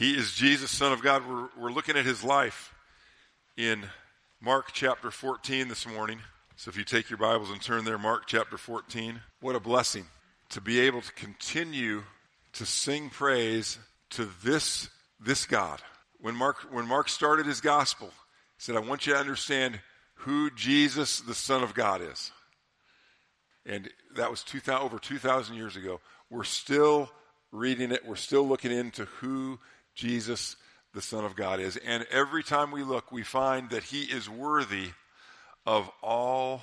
He is Jesus, Son of God. We're, we're looking at his life in Mark chapter 14 this morning. So if you take your Bibles and turn there, Mark chapter 14, what a blessing to be able to continue to sing praise to this, this God. When Mark, when Mark started his gospel, he said, I want you to understand who Jesus, the Son of God, is. And that was 2000, over 2,000 years ago. We're still reading it. We're still looking into who Jesus, the Son of God, is. And every time we look, we find that he is worthy of all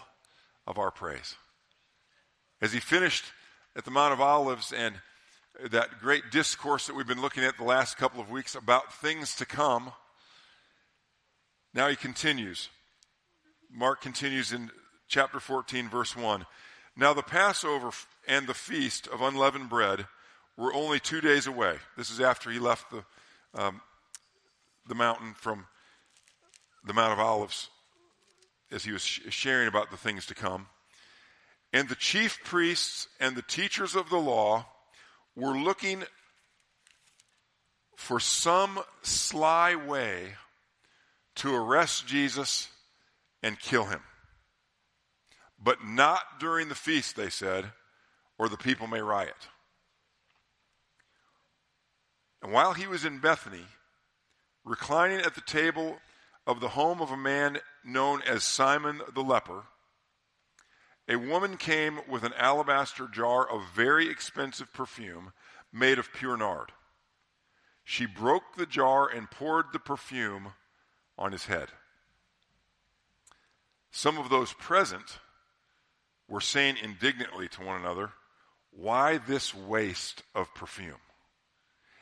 of our praise. As he finished at the Mount of Olives and that great discourse that we've been looking at the last couple of weeks about things to come, now he continues. Mark continues in chapter 14, verse 1. Now the Passover and the feast of unleavened bread were only two days away. This is after he left the, um, the mountain from the Mount of Olives as he was sharing about the things to come. And the chief priests and the teachers of the law were looking for some sly way to arrest Jesus and kill him. But not during the feast, they said, or the people may riot. And while he was in Bethany, reclining at the table of the home of a man known as Simon the leper, a woman came with an alabaster jar of very expensive perfume made of pure nard. She broke the jar and poured the perfume on his head. Some of those present were saying indignantly to one another, Why this waste of perfume?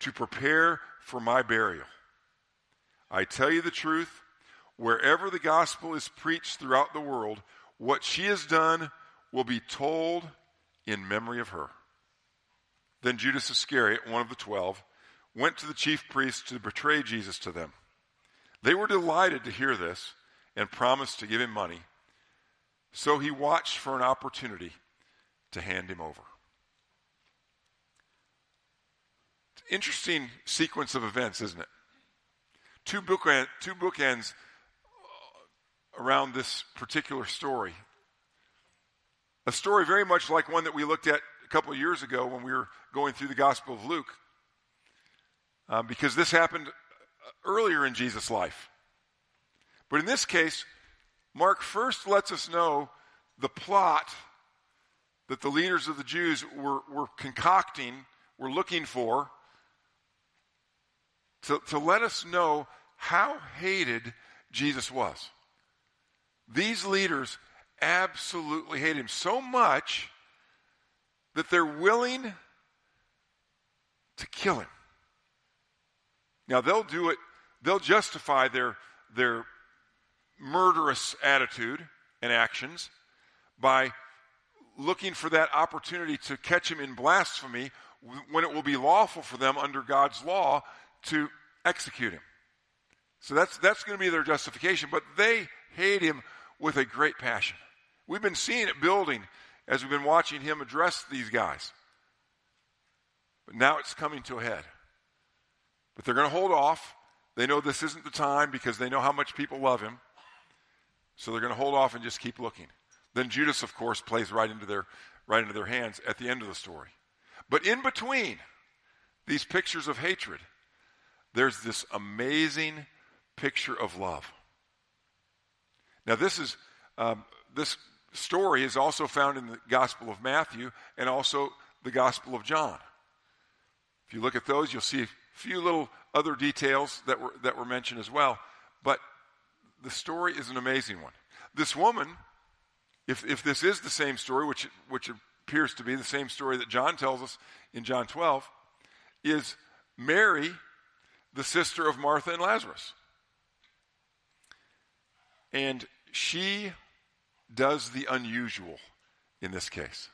to prepare for my burial. I tell you the truth, wherever the gospel is preached throughout the world, what she has done will be told in memory of her. Then Judas Iscariot, one of the twelve, went to the chief priests to betray Jesus to them. They were delighted to hear this and promised to give him money. So he watched for an opportunity to hand him over. Interesting sequence of events, isn't it? Two, bookend, two bookends around this particular story. A story very much like one that we looked at a couple of years ago when we were going through the Gospel of Luke, uh, because this happened earlier in Jesus' life. But in this case, Mark first lets us know the plot that the leaders of the Jews were, were concocting, were looking for, to, to let us know how hated Jesus was. These leaders absolutely hate him so much that they're willing to kill him. Now they'll do it, they'll justify their, their murderous attitude and actions by looking for that opportunity to catch him in blasphemy when it will be lawful for them under God's law to execute him. So that's, that's going to be their justification, but they hate him with a great passion. We've been seeing it building as we've been watching him address these guys. But now it's coming to a head. But they're going to hold off. They know this isn't the time because they know how much people love him. So they're going to hold off and just keep looking. Then Judas, of course, plays right into their, right into their hands at the end of the story. But in between these pictures of hatred, there's this amazing picture of love. Now, this is um, this story is also found in the Gospel of Matthew and also the Gospel of John. If you look at those, you'll see a few little other details that were that were mentioned as well. But the story is an amazing one. This woman, if if this is the same story, which which appears to be the same story that John tells us in John 12, is Mary the sister of Martha and Lazarus. And she does the unusual in this case.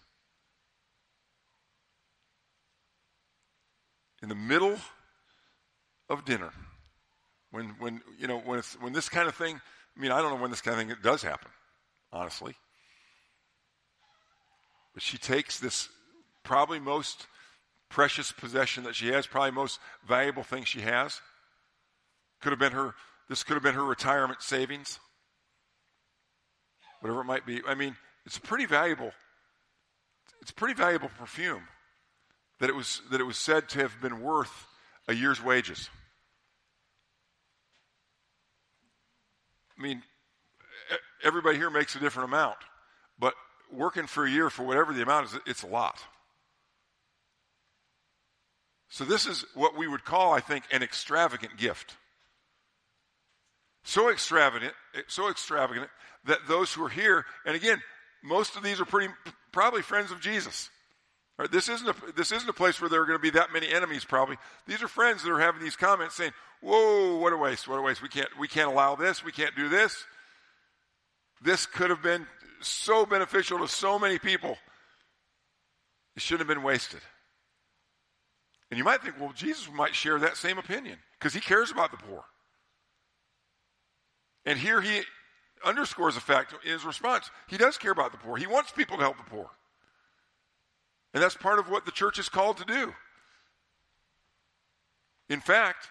In the middle of dinner, when, when, you know, when, when this kind of thing, I mean, I don't know when this kind of thing does happen, honestly. But she takes this probably most precious possession that she has, probably most valuable thing she has. Could have been her, this could have been her retirement savings. Whatever it might be. I mean, it's pretty valuable, it's pretty valuable perfume that it was, that it was said to have been worth a year's wages. I mean, everybody here makes a different amount, but working for a year for whatever the amount is, it's a lot. So, this is what we would call, I think, an extravagant gift. So extravagant, so extravagant that those who are here, and again, most of these are pretty probably friends of Jesus. Right? This isn't a, this isn't a place where there are going to be that many enemies. Probably these are friends that are having these comments saying, "Whoa, what a waste! What a waste! We can't we can't allow this. We can't do this. This could have been so beneficial to so many people. It shouldn't have been wasted." And you might think, well, Jesus might share that same opinion because he cares about the poor. And here he underscores the fact in his response he does care about the poor. He wants people to help the poor. And that's part of what the church is called to do. In fact,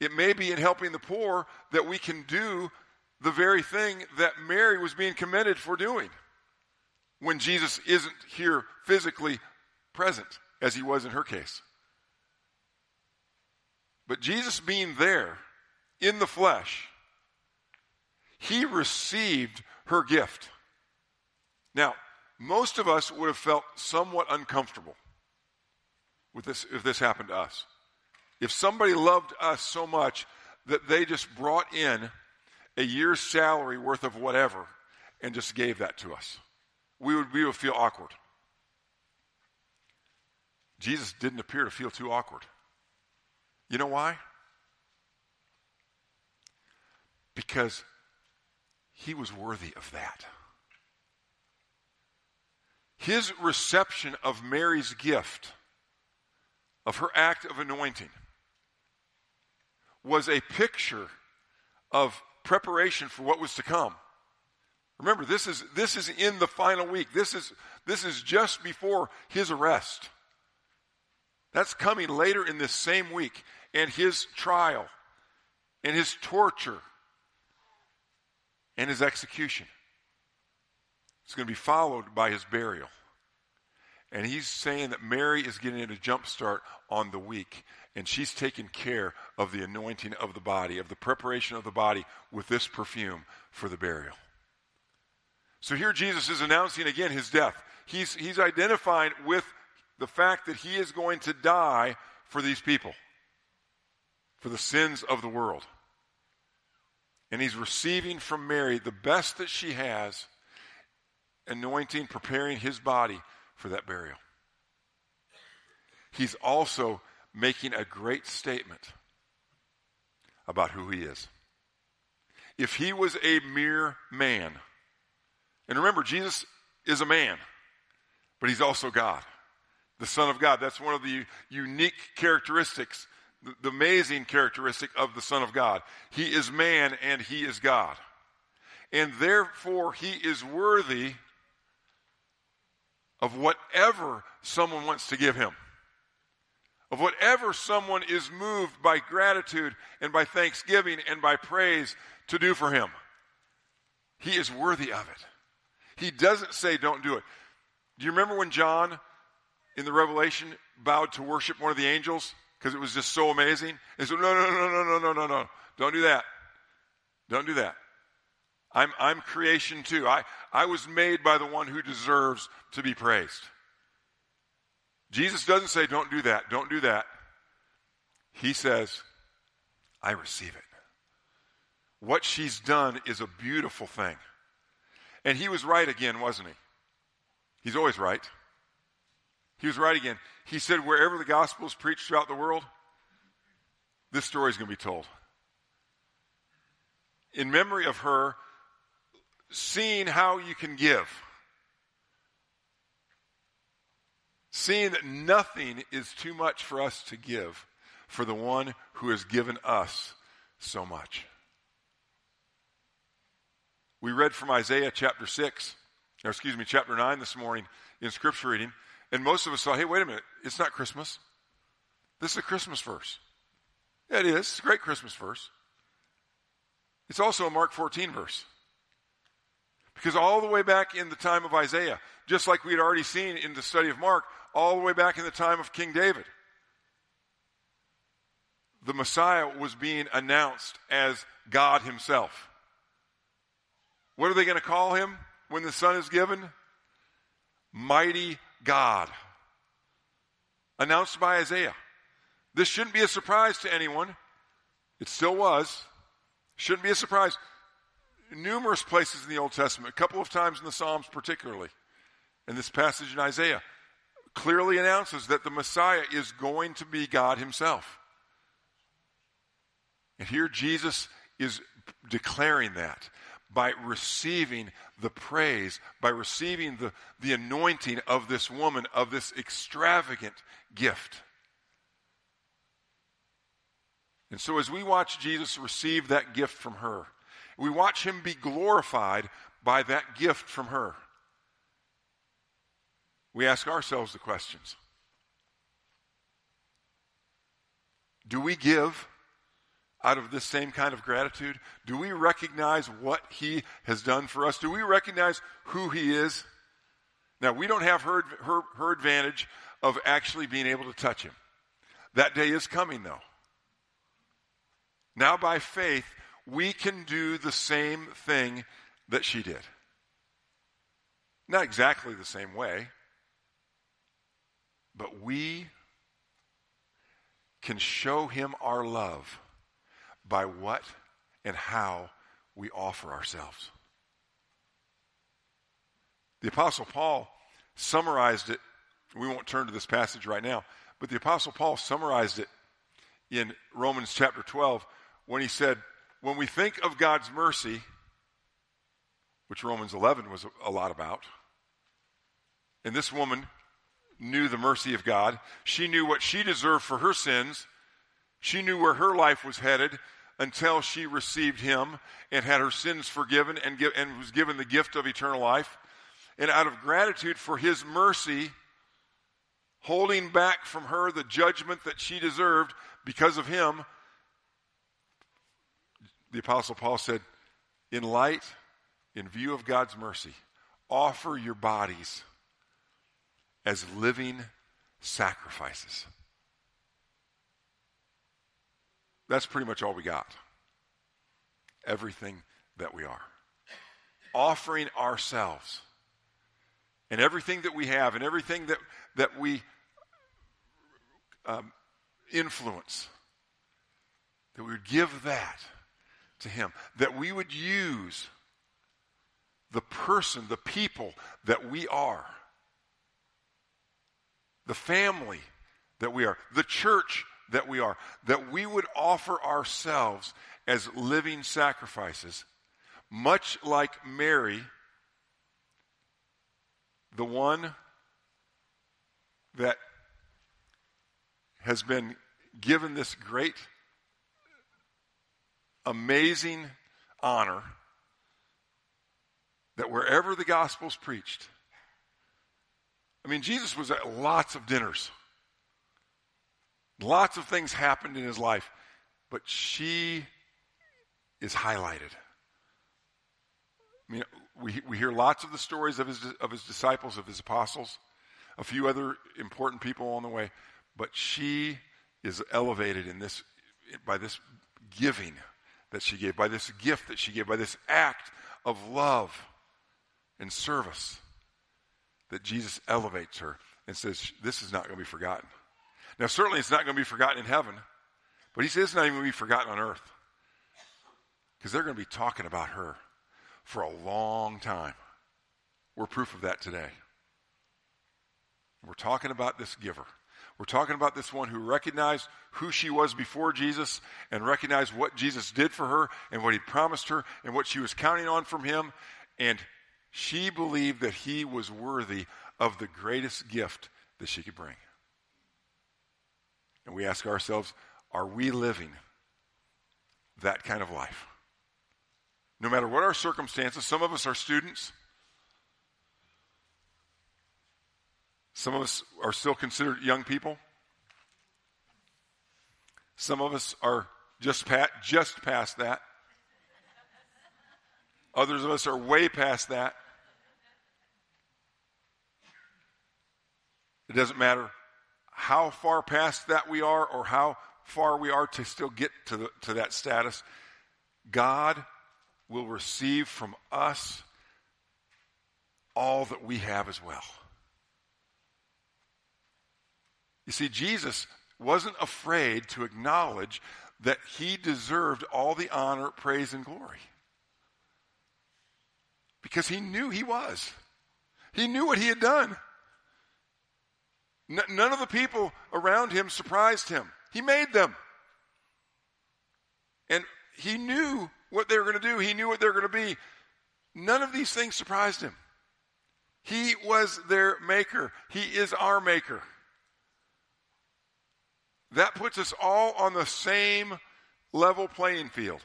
it may be in helping the poor that we can do the very thing that Mary was being commended for doing when Jesus isn't here physically present, as he was in her case. But Jesus being there in the flesh, he received her gift. Now, most of us would have felt somewhat uncomfortable with this if this happened to us. If somebody loved us so much that they just brought in a year's salary worth of whatever and just gave that to us, we would, we would feel awkward. Jesus didn't appear to feel too awkward. You know why? Because he was worthy of that. His reception of Mary's gift, of her act of anointing, was a picture of preparation for what was to come. Remember, this is, this is in the final week. This is, this is just before his arrest. That's coming later in this same week and his trial and his torture and his execution. It's going to be followed by his burial. And he's saying that Mary is getting a jump start on the week, and she's taking care of the anointing of the body, of the preparation of the body with this perfume for the burial. So here Jesus is announcing again his death. He's, he's identifying with the fact that he is going to die for these people for the sins of the world. And he's receiving from Mary the best that she has, anointing, preparing his body for that burial. He's also making a great statement about who he is. If he was a mere man, and remember, Jesus is a man, but he's also God, the Son of God. That's one of the unique characteristics the, amazing characteristic of the Son of God. He is man and he is God. And therefore, he is worthy of whatever someone wants to give him, of whatever someone is moved by gratitude and by thanksgiving and by praise to do for him. He is worthy of it. He doesn't say, don't do it. Do you remember when John in the Revelation bowed to worship one of the angels? Because it was just so amazing. And so, no, no, no, no, no, no, no, no. Don't do that. Don't do that. I'm, I'm creation too. I, I was made by the one who deserves to be praised. Jesus doesn't say, don't do that, don't do that. He says, I receive it. What she's done is a beautiful thing. And he was right again, wasn't he? He's always right. He was right again. He said, wherever the gospel is preached throughout the world, this story is going to be told. In memory of her seeing how you can give, seeing that nothing is too much for us to give for the one who has given us so much. We read from Isaiah chapter 6, or excuse me, chapter 9 this morning in scripture reading, and most of us thought, hey, wait a minute, it's not Christmas. This is a Christmas verse. Yeah, it is. It's a great Christmas verse. It's also a Mark 14 verse. Because all the way back in the time of Isaiah, just like we had already seen in the study of Mark, all the way back in the time of King David, the Messiah was being announced as God Himself. What are they going to call Him when the Son is given? Mighty God. Announced by Isaiah. This shouldn't be a surprise to anyone. It still was. Shouldn't be a surprise. Numerous places in the Old Testament, a couple of times in the Psalms particularly, and this passage in Isaiah clearly announces that the Messiah is going to be God Himself. And here Jesus is declaring that by receiving the praise, by receiving the, the anointing of this woman, of this extravagant gift. And so, as we watch Jesus receive that gift from her, we watch him be glorified by that gift from her. We ask ourselves the questions Do we give out of this same kind of gratitude? Do we recognize what he has done for us? Do we recognize who he is? Now, we don't have her, her, her advantage of actually being able to touch him. That day is coming, though. Now, by faith, we can do the same thing that she did. Not exactly the same way, but we can show him our love by what and how we offer ourselves. The Apostle Paul summarized it. We won't turn to this passage right now, but the Apostle Paul summarized it in Romans chapter 12 when he said, When we think of God's mercy, which Romans 11 was a lot about, and this woman knew the mercy of God, she knew what she deserved for her sins, she knew where her life was headed until she received him and had her sins forgiven and, give, and was given the gift of eternal life. And out of gratitude for his mercy, holding back from her the judgment that she deserved because of him, the Apostle Paul said, in light, in view of God's mercy, offer your bodies as living sacrifices. That's pretty much all we got. Everything that we are. Offering ourselves and everything that we have and everything that, that we um, influence, that we would give that to Him, that we would use the person, the people that we are, the family that we are, the church that we are, that we would offer ourselves as living sacrifices, much like Mary, the one that has been given this great amazing honor that wherever the gospel's preached, I mean, Jesus was at lots of dinners. Lots of things happened in his life, but she is highlighted. I mean, we, we hear lots of the stories of his, of his disciples, of his apostles, a few other important people on the way, but she is elevated in this, by this giving that she gave, by this gift that she gave, by this act of love and service that Jesus elevates her and says, This is not going to be forgotten. Now, certainly it's not going to be forgotten in heaven, but he says it's not even going to be forgotten on earth because they're going to be talking about her for a long time. We're proof of that today. We're talking about this giver. We're talking about this one who recognized who she was before Jesus and recognized what Jesus did for her and what he promised her and what she was counting on from him. And she believed that he was worthy of the greatest gift that she could bring. And we ask ourselves, are we living that kind of life? No matter what our circumstances, some of us are students. Some of us are still considered young people. Some of us are just, pat, just past that. Others of us are way past that. It doesn't matter how far past that we are or how far we are to still get to, the, to that status. God will receive from us all that we have as well. You see, Jesus wasn't afraid to acknowledge that he deserved all the honor, praise, and glory. Because he knew he was. He knew what he had done. N- none of the people around him surprised him. He made them. And he knew what they were going to do, he knew what they were going to be. None of these things surprised him. He was their maker, he is our maker. That puts us all on the same level playing field.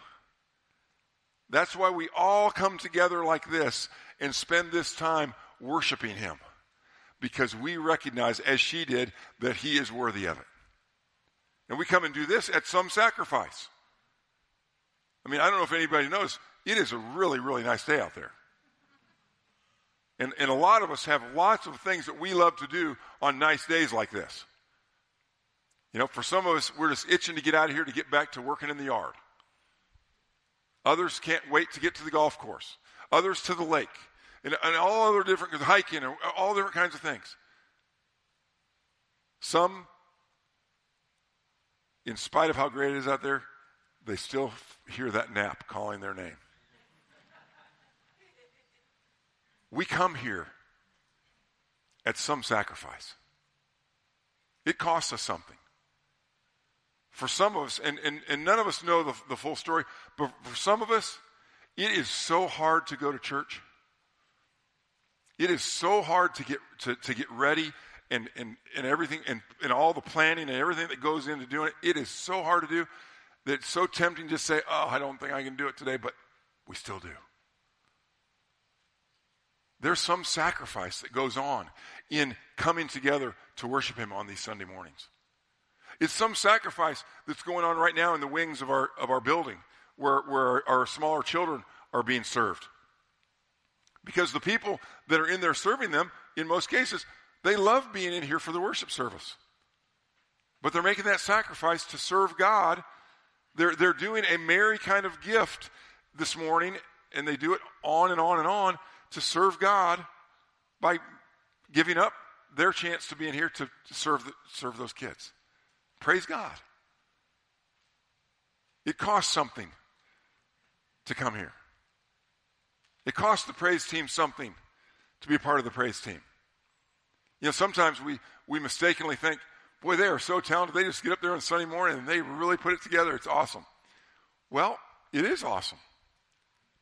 That's why we all come together like this and spend this time worshiping Him. Because we recognize, as she did, that He is worthy of it. And we come and do this at some sacrifice. I mean, I don't know if anybody knows, it is a really, really nice day out there. And, and a lot of us have lots of things that we love to do on nice days like this. You know, for some of us, we're just itching to get out of here to get back to working in the yard. Others can't wait to get to the golf course. Others to the lake. And, and all other different, hiking, and all different kinds of things. Some, in spite of how great it is out there, they still hear that nap calling their name. We come here at some sacrifice. It costs us something. For some of us, and, and, and none of us know the, the full story, but for some of us, it is so hard to go to church. It is so hard to get, to, to get ready and, and, and everything, and, and all the planning and everything that goes into doing it. It is so hard to do that it's so tempting to say, oh, I don't think I can do it today, but we still do. There's some sacrifice that goes on in coming together to worship Him on these Sunday mornings. It's some sacrifice that's going on right now in the wings of our, of our building where, where our smaller children are being served. Because the people that are in there serving them, in most cases, they love being in here for the worship service. But they're making that sacrifice to serve God. They're, they're doing a Mary kind of gift this morning, and they do it on and on and on to serve God by giving up their chance to be in here to, to serve, the, serve those kids. Praise God. It costs something to come here. It costs the praise team something to be a part of the praise team. You know, sometimes we, we mistakenly think, boy, they are so talented. They just get up there on Sunday morning and they really put it together. It's awesome. Well, it is awesome.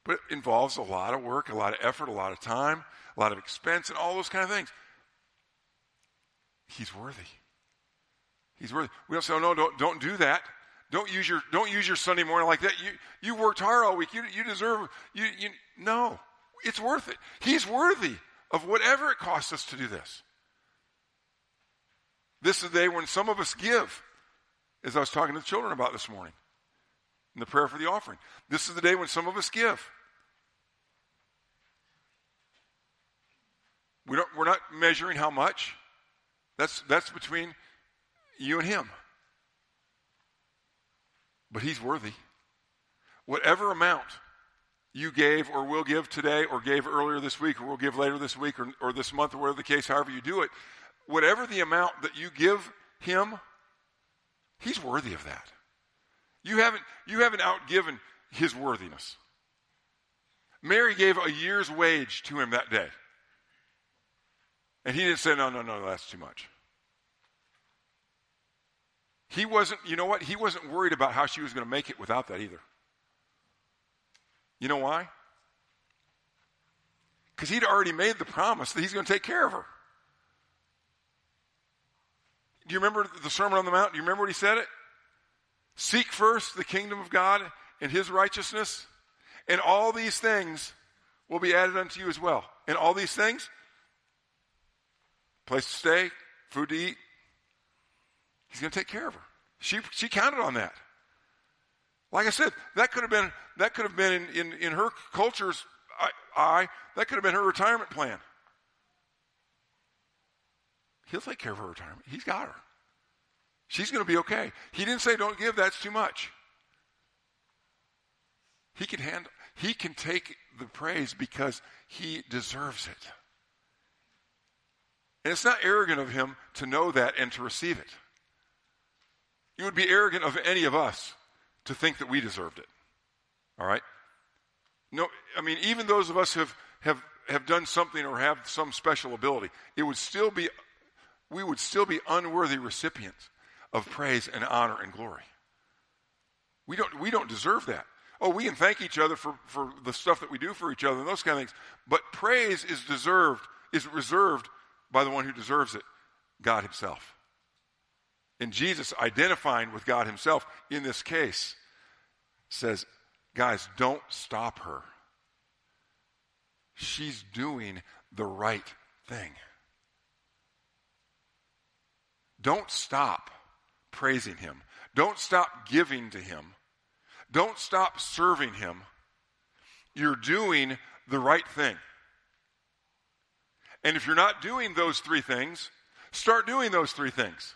But it involves a lot of work, a lot of effort, a lot of time, a lot of expense, and all those kind of things. He's worthy. He's worthy. We don't say, oh, no, don't, don't do that. Don't use your, don't use your Sunday morning like that. You, you worked hard all week. You, you deserve, you, you, no, it's worth it. He's worthy of whatever it costs us to do this. This is the day when some of us give, as I was talking to the children about this morning in the prayer for the offering. This is the day when some of us give. We don't, we're not measuring how much. That's, that's between you and him. But he's worthy. Whatever amount you gave or will give today or gave earlier this week or will give later this week or, or this month or whatever the case, however you do it, whatever the amount that you give him, he's worthy of that. You haven't, you haven't outgiven his worthiness. Mary gave a year's wage to him that day. And he didn't say, no, no, no, that's too much. He wasn't, you know what? He wasn't worried about how she was going to make it without that either. You know why? Because he'd already made the promise that he's going to take care of her. Do you remember the Sermon on the Mount? Do you remember what he said it? Seek first the kingdom of God and his righteousness, and all these things will be added unto you as well. And all these things place to stay, food to eat. He's going to take care of her. She, she counted on that. Like I said, that could have been, that could have been in, in, in her culture's eye, that could have been her retirement plan. He'll take care of her retirement. He's got her. She's going to be okay. He didn't say, don't give, that's too much. He can handle, he can take the praise because he deserves it. And it's not arrogant of him to know that and to receive it. It would be arrogant of any of us to think that we deserved it. All right? No, I mean, even those of us have, have, have done something or have some special ability, it would still be, we would still be unworthy recipients of praise and honor and glory. We don't, we don't deserve that. Oh, we can thank each other for, for the stuff that we do for each other and those kind of things. But praise is deserved, is reserved by the one who deserves it, God Himself. And Jesus, identifying with God Himself in this case, says, guys, don't stop her. She's doing the right thing. Don't stop praising Him. Don't stop giving to Him. Don't stop serving Him. You're doing the right thing. And if you're not doing those three things, start doing those three things.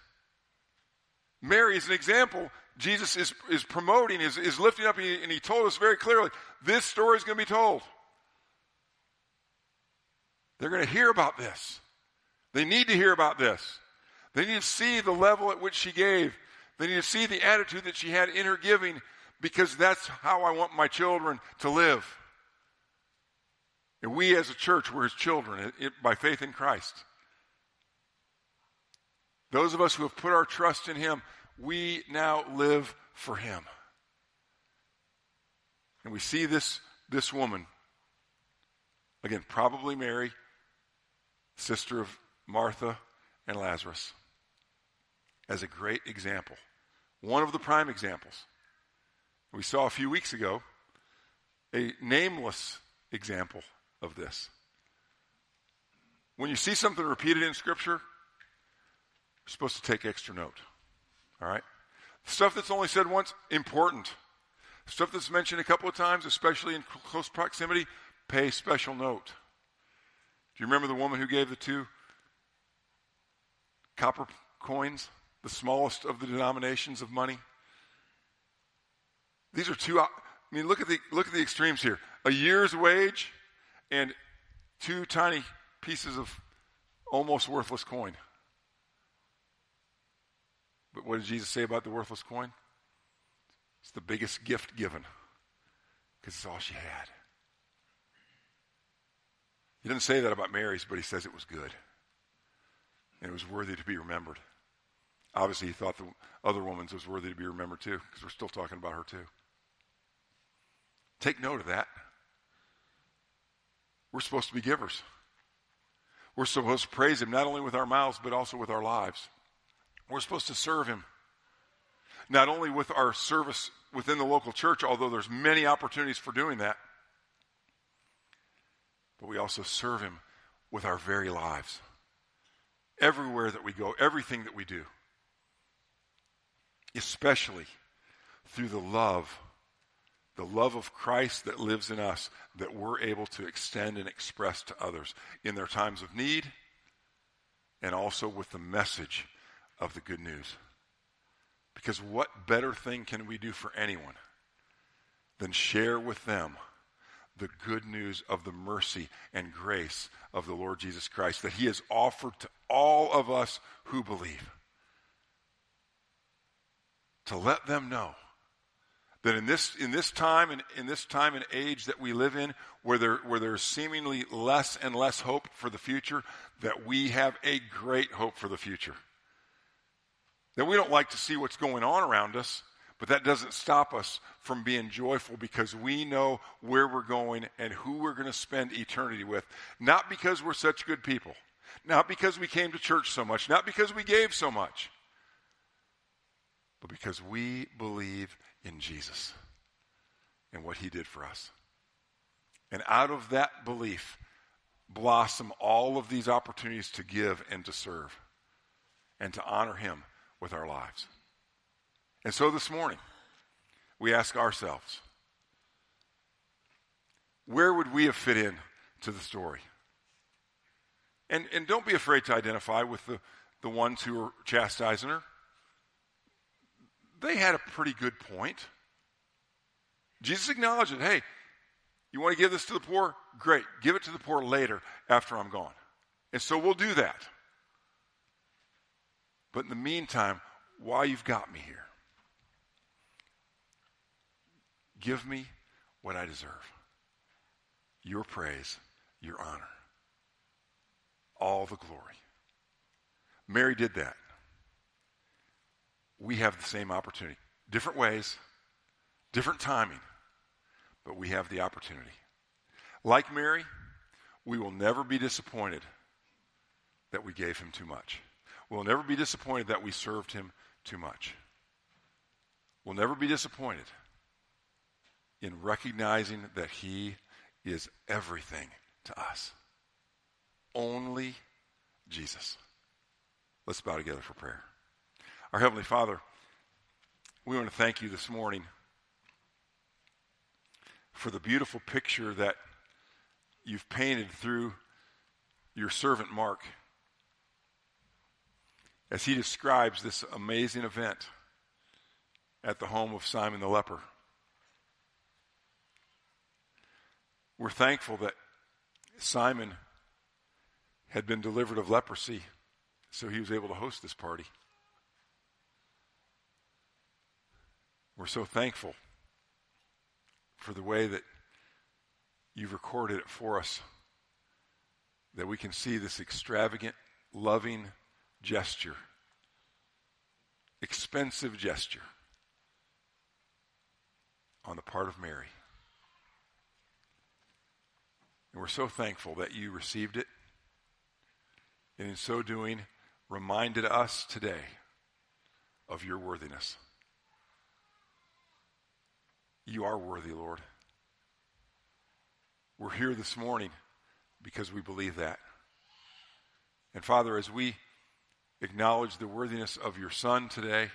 Mary is an example. Jesus is, is promoting, is, is lifting up, and he, and he told us very clearly this story is going to be told. They're going to hear about this. They need to hear about this. They need to see the level at which she gave. They need to see the attitude that she had in her giving because that's how I want my children to live. And we as a church, we're his children it, it, by faith in Christ. Those of us who have put our trust in him, we now live for him. And we see this, this woman, again, probably Mary, sister of Martha and Lazarus, as a great example. One of the prime examples. We saw a few weeks ago a nameless example of this. When you see something repeated in Scripture, you're supposed to take extra note. All right? Stuff that's only said once, important. Stuff that's mentioned a couple of times, especially in close proximity, pay special note. Do you remember the woman who gave the two copper coins, the smallest of the denominations of money? These are two. I mean, look at the look at the extremes here. A year's wage and two tiny pieces of almost worthless coin. But what did Jesus say about the worthless coin? It's the biggest gift given because it's all she had. He didn't say that about Mary's, but he says it was good and it was worthy to be remembered. Obviously, he thought the other woman's was worthy to be remembered too because we're still talking about her too. Take note of that. We're supposed to be givers. We're supposed to praise Him not only with our mouths, but also with our lives. We're supposed to serve Him. Not only with our service within the local church, although there's many opportunities for doing that, but we also serve Him with our very lives. Everywhere that we go, everything that we do, especially through the love the love of Christ that lives in us that we're able to extend and express to others in their times of need and also with the message of the good news. Because what better thing can we do for anyone than share with them the good news of the mercy and grace of the Lord Jesus Christ that He has offered to all of us who believe? To let them know that in this, in this time and in this time and age that we live in, where, there, where there's seemingly less and less hope for the future, that we have a great hope for the future. That we don't like to see what's going on around us, but that doesn't stop us from being joyful because we know where we're going and who we're going to spend eternity with. Not because we're such good people, not because we came to church so much, not because we gave so much, but because we believe in Jesus and what he did for us. And out of that belief blossom all of these opportunities to give and to serve and to honor him with our lives. And so this morning, we ask ourselves, where would we have fit in to the story? And, and don't be afraid to identify with the, the ones who are chastising her. They had a pretty good point. Jesus acknowledged it. Hey, you want to give this to the poor? Great. Give it to the poor later after I'm gone. And so we'll do that. But in the meantime, while you've got me here, give me what I deserve your praise, your honor, all the glory. Mary did that. We have the same opportunity. Different ways, different timing, but we have the opportunity. Like Mary, we will never be disappointed that we gave him too much. We'll never be disappointed that we served him too much. We'll never be disappointed in recognizing that he is everything to us. Only Jesus. Let's bow together for prayer. Our Heavenly Father, we want to thank you this morning for the beautiful picture that you've painted through your servant Mark as he describes this amazing event at the home of Simon the leper. We're thankful that Simon had been delivered of leprosy, so he was able to host this party. We're so thankful for the way that you've recorded it for us, that we can see this extravagant, loving gesture, expensive gesture on the part of Mary. And we're so thankful that you received it. And in so doing, reminded us today of your worthiness. You are worthy, Lord. We're here this morning because we believe that. And Father, as we acknowledge the worthiness of your Son today,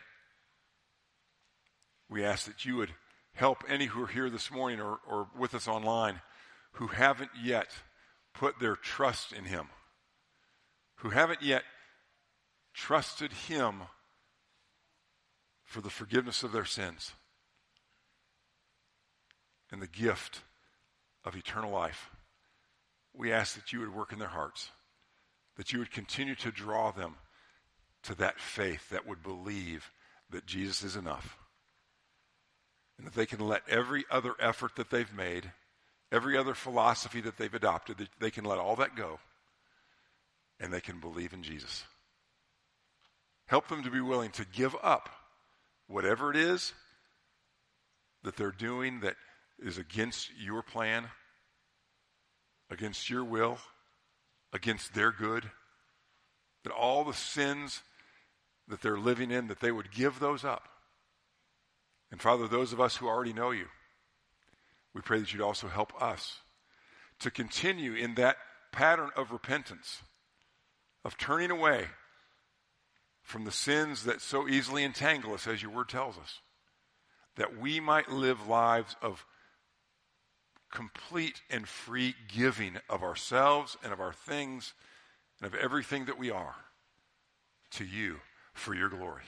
we ask that you would help any who are here this morning or, or with us online who haven't yet put their trust in Him, who haven't yet trusted Him for the forgiveness of their sins and the gift of eternal life. We ask that you would work in their hearts, that you would continue to draw them to that faith that would believe that Jesus is enough. And that they can let every other effort that they've made every other philosophy that they've adopted, they can let all that go and they can believe in Jesus. Help them to be willing to give up whatever it is that they're doing that is against your plan, against your will, against their good. That all the sins that they're living in, that they would give those up. And Father, those of us who already know you, we pray that you'd also help us to continue in that pattern of repentance, of turning away from the sins that so easily entangle us, as your word tells us, that we might live lives of complete and free giving of ourselves and of our things and of everything that we are to you for your glory.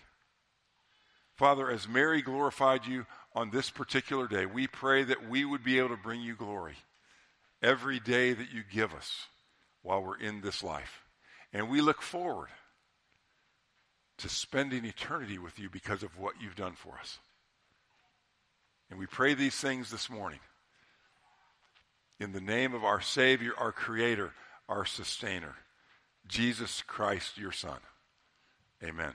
Father, as Mary glorified you on this particular day, we pray that we would be able to bring you glory every day that you give us while we're in this life. And we look forward to spending eternity with you because of what you've done for us. And we pray these things this morning in the name of our Savior, our Creator, our Sustainer, Jesus Christ, your Son. Amen.